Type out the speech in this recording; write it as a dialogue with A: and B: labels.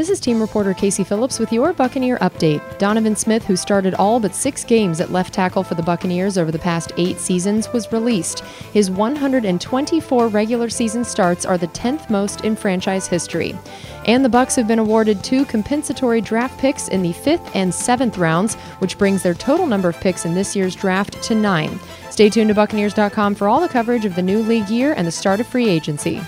A: This is team reporter Casey Phillips with your Buccaneer update. Donovan Smith, who started all but six games at left tackle for the Buccaneers over the past eight seasons, was released. His 124 regular season starts are the 10th most in franchise history. And the Bucs have been awarded two compensatory draft picks in the fifth and seventh rounds, which brings their total number of picks in this year's draft to nine. Stay tuned to Buccaneers.com for all the coverage of the new league year and the start of free agency.